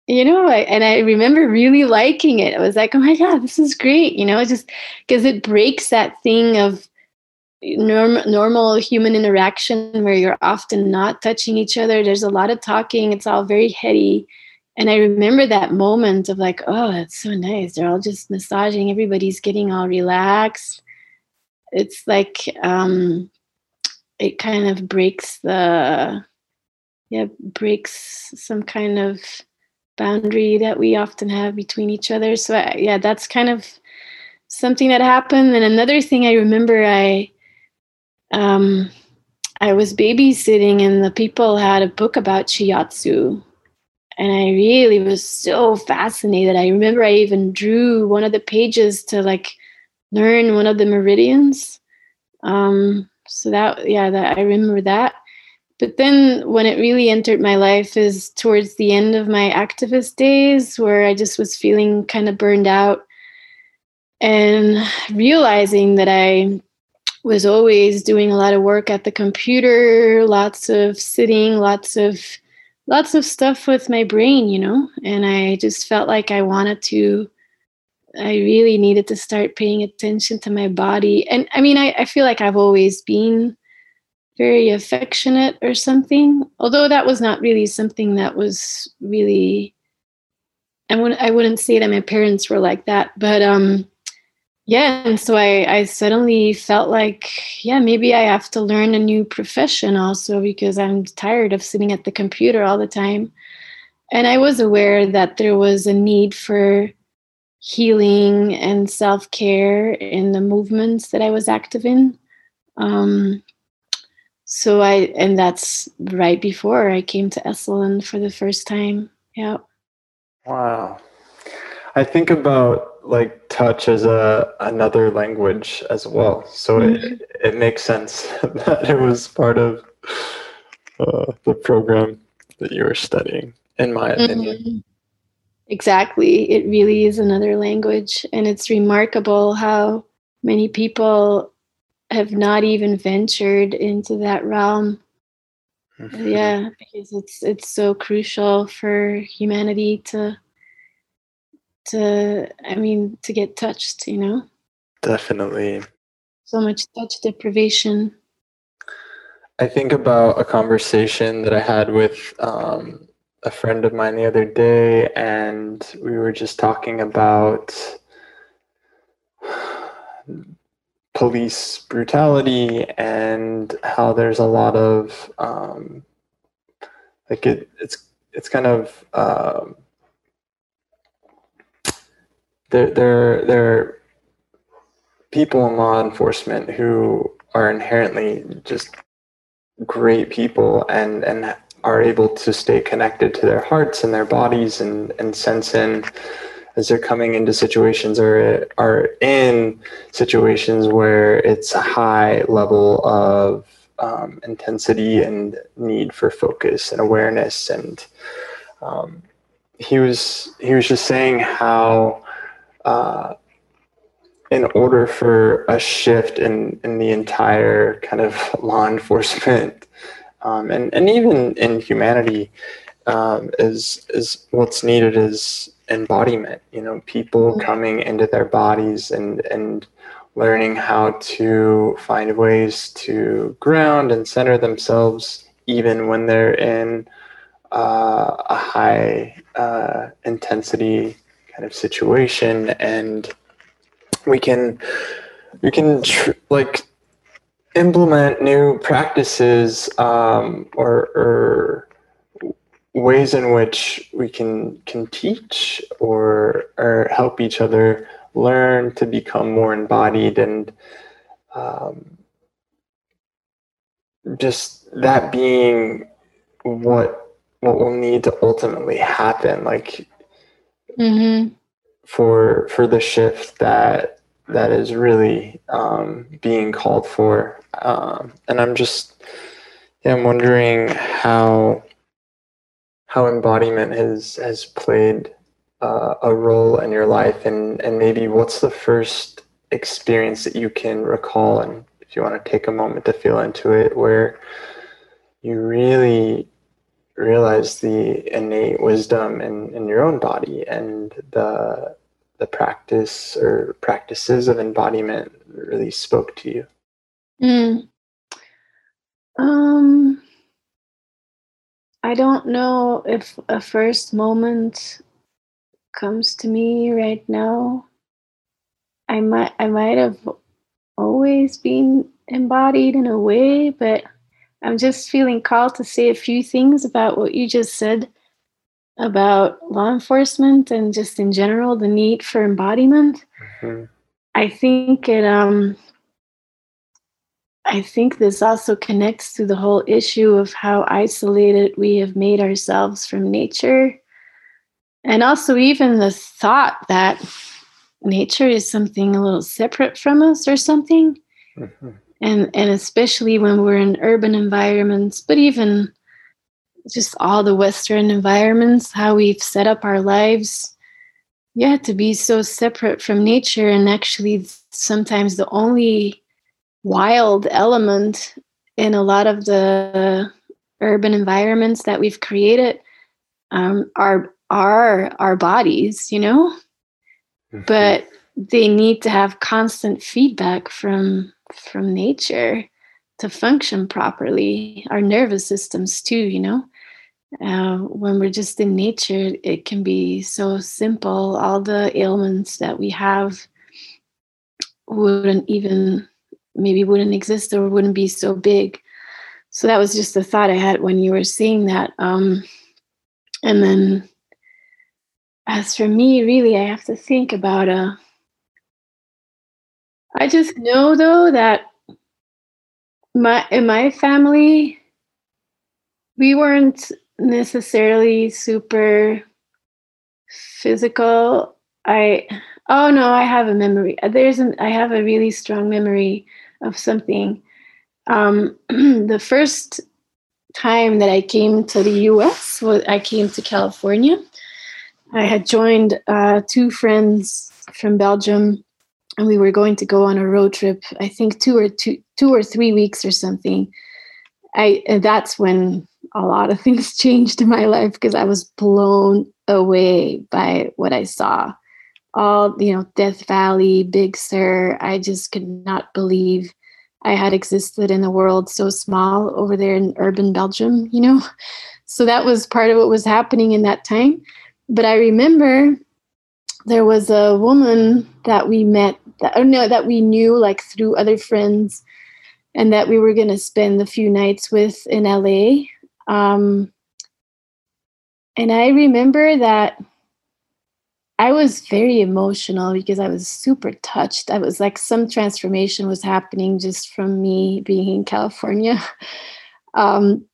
Speaker 2: you know I, and i remember really liking it i was like oh my god this is great you know just because it breaks that thing of norm, normal human interaction where you're often not touching each other. There's a lot of talking. It's all very heady. And i remember that moment of like oh that's so nice. They're all just massaging. Everybody's getting all relaxed. It's like um it kind of breaks the yeah breaks some kind of boundary that we often have between each other. So I, yeah, that's kind of something that happened. And another thing I remember, I um, I was babysitting, and the people had a book about shiatsu, and I really was so fascinated. I remember I even drew one of the pages to like learn one of the meridians. Um, so that yeah, that I remember that. But then when it really entered my life is towards the end of my activist days where I just was feeling kind of burned out and realizing that I was always doing a lot of work at the computer, lots of sitting, lots of lots of stuff with my brain, you know, and I just felt like I wanted to, I really needed to start paying attention to my body. And I mean, I, I feel like I've always been very affectionate or something, although that was not really something that was really, I wouldn't, I wouldn't say that my parents were like that, but, um, yeah and so I, I suddenly felt like yeah maybe i have to learn a new profession also because i'm tired of sitting at the computer all the time. And i was aware that there was a need for healing and self-care in the movements that i was active in. Um, so i and that's right before i came to esalen for the first time. Yeah
Speaker 1: wow. I think about like touch as a another language as well. So mm-hmm. it, it makes sense that it was part of uh, the program that you were studying, in my opinion. Mm-hmm.
Speaker 2: Exactly. It really is another language. And it's remarkable how many people have not even ventured into that realm. Mm-hmm. Yeah, because it's it's so crucial for humanity to to i mean to get touched you know?
Speaker 1: Definitely.
Speaker 2: So much touch deprivation.
Speaker 1: I think about a conversation that i had with um, a friend of mine the other day and we were just talking about police brutality and how there's a lot of um, like it, it's it's kind of um, there there there are people in law enforcement who are inherently just great people and and are able to stay connected to their hearts and their bodies and and sense in as they're coming into situations or are in situations where it's a high level of um, intensity and need for focus and awareness and um, he was he was just saying how uh, in order for a shift in, in the entire kind of law enforcement um, and, and even in humanity um, is is what's needed is embodiment you know people mm-hmm. coming into their bodies and and learning how to find ways to ground and center themselves even when they're in uh, a high uh, intensity kind of situation and we can we can tr- like implement new practices um, or, or ways in which we can can teach or or help each other learn to become more embodied and um, just that being what what will need to ultimately happen. Like mm-hmm. for for the shift that that is really um, being called for. Um, and I'm just yeah, I'm wondering how how embodiment has has played uh, a role in your life, and and maybe what's the first experience that you can recall, and if you want to take a moment to feel into it, where you really realize the innate wisdom in, in your own body and the the practice or practices of embodiment really spoke to you?
Speaker 2: Mm. Um, I don't know if a first moment comes to me right now. I might I might have always been embodied in a way, but I'm just feeling called to say a few things about what you just said about law enforcement and just in general the need for embodiment. Mm-hmm. I think it um I think this also connects to the whole issue of how isolated we have made ourselves from nature. and also even the thought that nature is something a little separate from us or something mm-hmm. And and especially when we're in urban environments but even just all the western environments how we've set up our lives yeah to be so separate from nature and actually sometimes the only wild element in a lot of the urban environments that we've created um, are are our bodies you know mm-hmm. but they need to have constant feedback from from nature to function properly our nervous systems too you know? Uh, when we're just in nature it can be so simple. All the ailments that we have wouldn't even maybe wouldn't exist or wouldn't be so big. So that was just the thought i had when you were saying that um, and then as for me really i have to think about uh i just know though that my in my family we weren't necessarily super physical. I oh no i have a memory. There's an i have a really strong memory of something. Um, the first time that i came to the us was i came to california. I had joined uh, two friends from belgium and we were going to go on a road trip i think two or two two or three weeks or something i that's when a lot of things changed in my life because I was blown away by what I saw. All, you know, Death Valley, Big Sur. I just could not believe I had existed in a world so small over there in urban Belgium, you know? So that was part of what was happening in that time. But I remember there was a woman that we met that or no that we knew like through other friends and that we were going to spend the few nights with in LA um, and I remember that I was very emotional because I was super touched. I was like some transformation was happening just from me being in California. Um,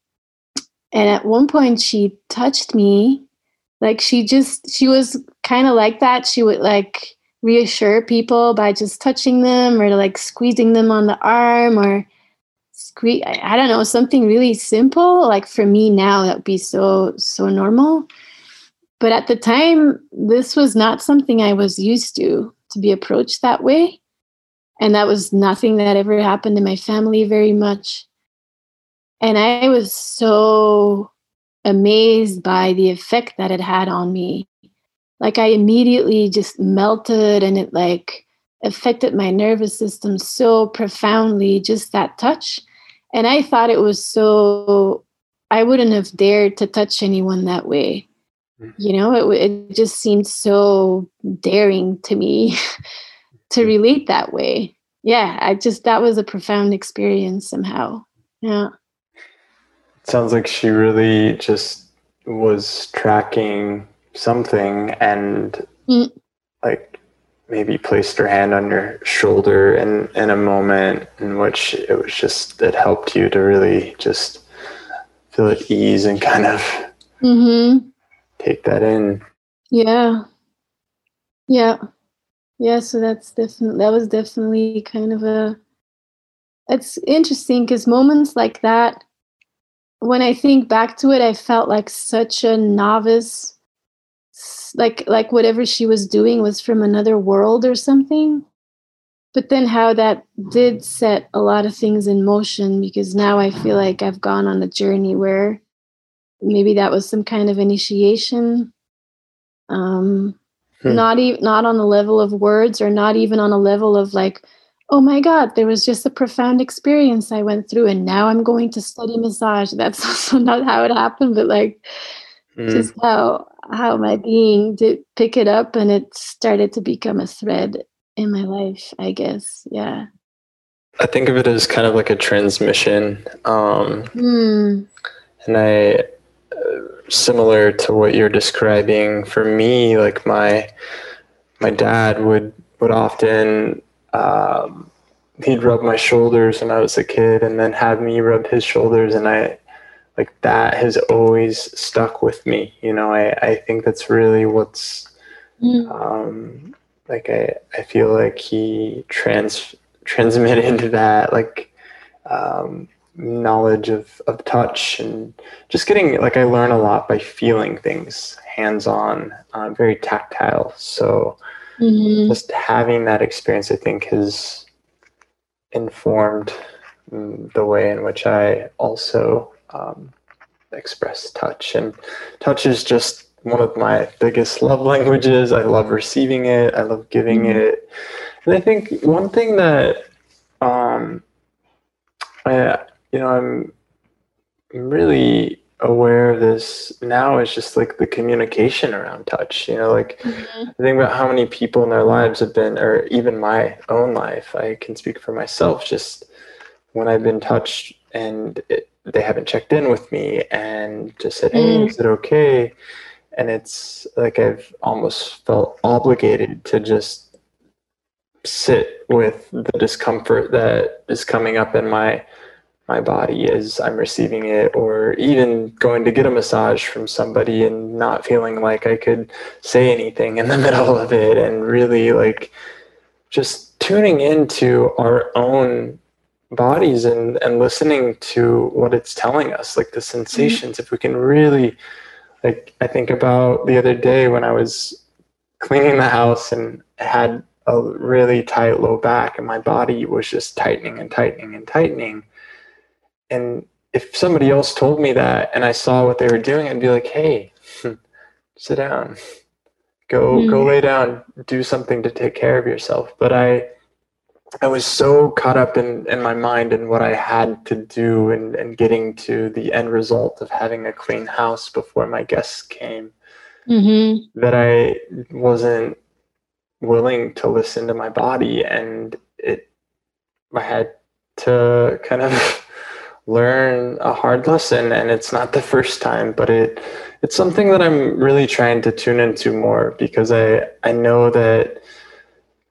Speaker 2: and at one point, she touched me. Like she just, she was kind of like that. She would like reassure people by just touching them or like squeezing them on the arm or squeeze I don't know, something really simple. Like for me now, that would be so, so normal. But at the time, this was not something I was used to, to be approached that way. And that was nothing that ever happened in my family very much. And I was so amazed by the effect that it had on me. Like I immediately just melted and it like affected my nervous system so profoundly, just that touch and I thought it was so, I wouldn't have dared to touch anyone that way. Mm. You know, it, it just seemed so daring to me to mm. relate that way. Yeah, I just, that was a profound experience somehow. Yeah.
Speaker 1: sounds like she really just was tracking something and mm. like maybe placed her hand on your shoulder in, in a moment in which it was just it helped you to really just feel at ease and kind of mm-hmm. take that in
Speaker 2: yeah yeah yeah so that's definitely that was definitely kind of a it's interesting because moments like that when i think back to it i felt like such a novice like like whatever she was doing was from another world or something but then how that did set a lot of things in motion because now i feel like i've gone on a journey where maybe that was some kind of initiation um hmm. not even not on the level of words or not even on a level of like oh my god there was just a profound experience i went through and now i'm going to study massage that's also not how it happened but like mm. just how how my being did pick it up and it started to become a thread in my life i guess yeah
Speaker 1: i think of it as kind of like a transmission um, mm. and i uh, similar to what you're describing for me like my my dad would would often um, he'd rub my shoulders when i was a kid and then have me rub his shoulders and i like that has always stuck with me. You know, I, I think that's really what's mm. um, like I, I feel like he trans transmitted that like um, knowledge of, of touch and just getting like I learn a lot by feeling things hands on, uh, very tactile. So mm-hmm. just having that experience, I think, has informed mm, the way in which I also um, express touch. And touch is just one of my biggest love languages. I love receiving it, I love giving mm-hmm. it. And I think one thing that, um, I, you know, I'm really aware of this now is just like the communication around touch. You know, like mm-hmm. think about how many people in their lives have been, or even my own life, I can speak for myself, just when I've been touched and it, they haven't checked in with me and just said, hey, mm. is it okay? And it's like I've almost felt obligated to just sit with the discomfort that is coming up in my my body as I'm receiving it, or even going to get a massage from somebody and not feeling like I could say anything in the middle of it, and really like just tuning into our own bodies and, and listening to what it's telling us, like the sensations. Mm-hmm. If we can really, like, I think about the other day when I was cleaning the house and had a really tight low back, and my body was just tightening and tightening and tightening and if somebody else told me that and I saw what they were doing, I'd be like, hey, sit down, go mm. go lay down, do something to take care of yourself. But I I was so caught up in, in my mind and what I had to do and, and getting to the end result of having a clean house before my guests came mm-hmm. that I wasn't willing to listen to my body and it I had to kind of learn a hard lesson and it's not the first time but it it's something that i'm really trying to tune into more because i i know that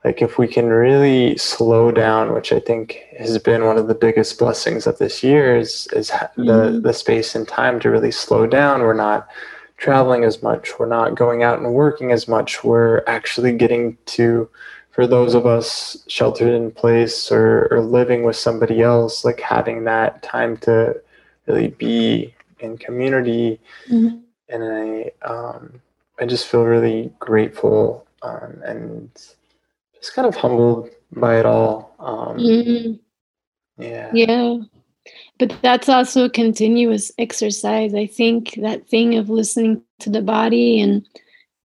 Speaker 1: like if we can really slow down which i think has been one of the biggest blessings of this year is is mm-hmm. the the space and time to really slow down we're not traveling as much we're not going out and working as much we're actually getting to for those of us sheltered in place or, or living with somebody else, like having that time to really be in community. Mm-hmm. And I, um, I just feel really grateful um, and just kind of humbled by it all. Um, mm-hmm. Yeah.
Speaker 2: Yeah. But that's also a continuous exercise. I think that thing of listening to the body and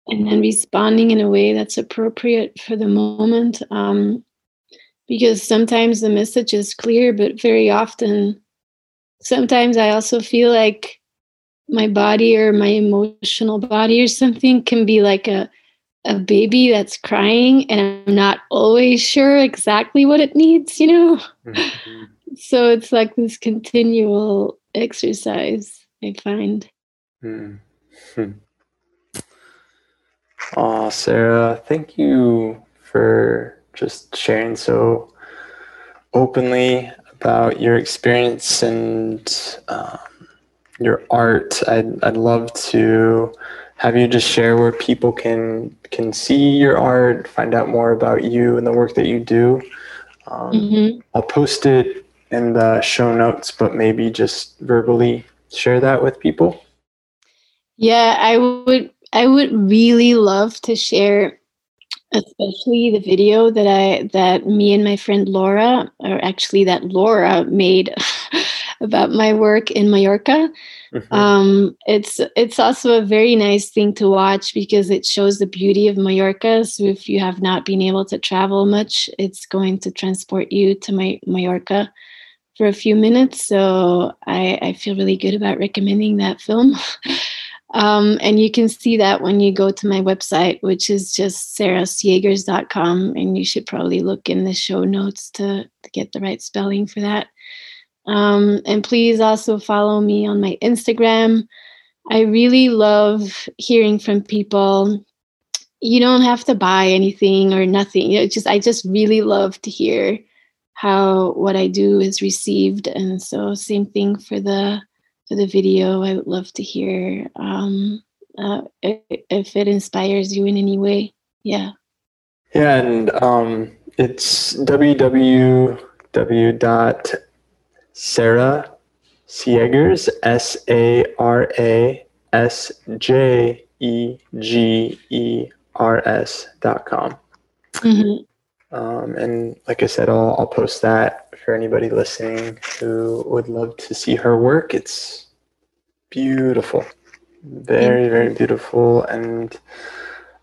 Speaker 2: and then responding in a way that's appropriate for the moment. Um, because sometimes the message is clear, but very often, sometimes I also feel like my body or my emotional body or something can be like a a baby that's crying and I'm not always sure exactly what it needs, you know? Mm-hmm. so it's like this continual exercise, I find. Mm-hmm.
Speaker 1: Aw, Sarah, thank you for just sharing so openly about your experience and um, your art. I'd, I'd love to have you just share where people can can see your art, find out more about you and the work that you do. Um, mm-hmm. I'll post it in the show notes, but maybe just verbally share that with people.
Speaker 2: Yeah, I would I would really love to share especially the video that I that me and my friend Laura or actually that Laura made about my work in Mallorca. Mm-hmm. Um, it's it's also a very nice thing to watch because it shows the beauty of Mallorca. So if you have not been able to travel much, it's going to transport you to my Mallorca for a few minutes. So I, I feel really good about recommending that film. Um, and you can see that when you go to my website, which is just sarahsiegers.com. And you should probably look in the show notes to, to get the right spelling for that. Um, and please also follow me on my Instagram. I really love hearing from people. You don't have to buy anything or nothing. You know, just I just really love to hear how what I do is received. And so same thing for the for the video. I would love to hear um, uh, if, it inspires you in any way. Yeah.
Speaker 1: Yeah, and um, it's www.sarah Siegers, S A R A S J E G E R S dot com. Mm-hmm. Um, and like I said, I'll, I'll post that for anybody listening who would love to see her work. It's beautiful, very, very beautiful. And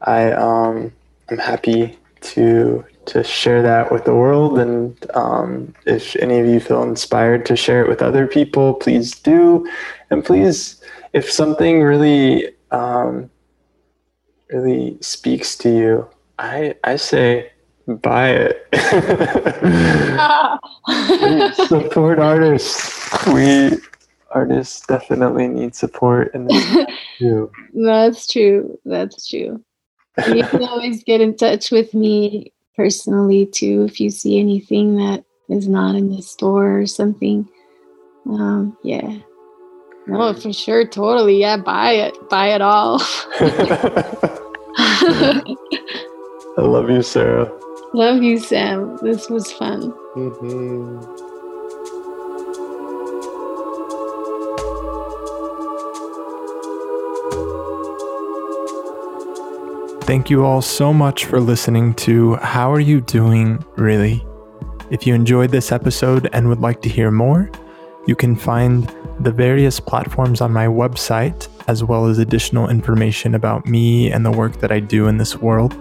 Speaker 1: I, um, I'm happy to to share that with the world. And um, if any of you feel inspired to share it with other people, please do. And please, if something really, um, really speaks to you, I I say buy it. support artists. We artists definitely need support this.
Speaker 2: That's true. That's true. You can always get in touch with me personally too if you see anything that is not in the store or something. Um, yeah. No, for sure, totally. Yeah, buy it. Buy it all.
Speaker 1: I love you, Sarah.
Speaker 2: Love you, Sam. This was fun. Mm-hmm.
Speaker 3: Thank you all so much for listening to How Are You Doing, Really? If you enjoyed this episode and would like to hear more, you can find the various platforms on my website, as well as additional information about me and the work that I do in this world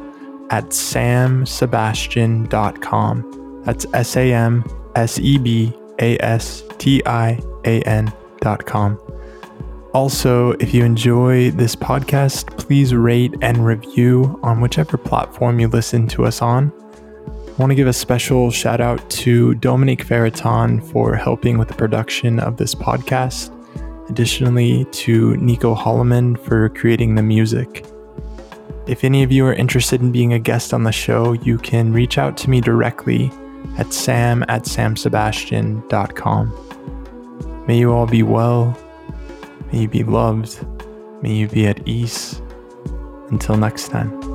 Speaker 3: at samsebastian.com. That's S A M S E B A S T I A N.com. Also, if you enjoy this podcast, please rate and review on whichever platform you listen to us on. I want to give a special shout out to Dominique Ferraton for helping with the production of this podcast. Additionally, to Nico Holloman for creating the music. If any of you are interested in being a guest on the show, you can reach out to me directly at sam at samsebastian.com. May you all be well. May you be loved. May you be at ease. Until next time.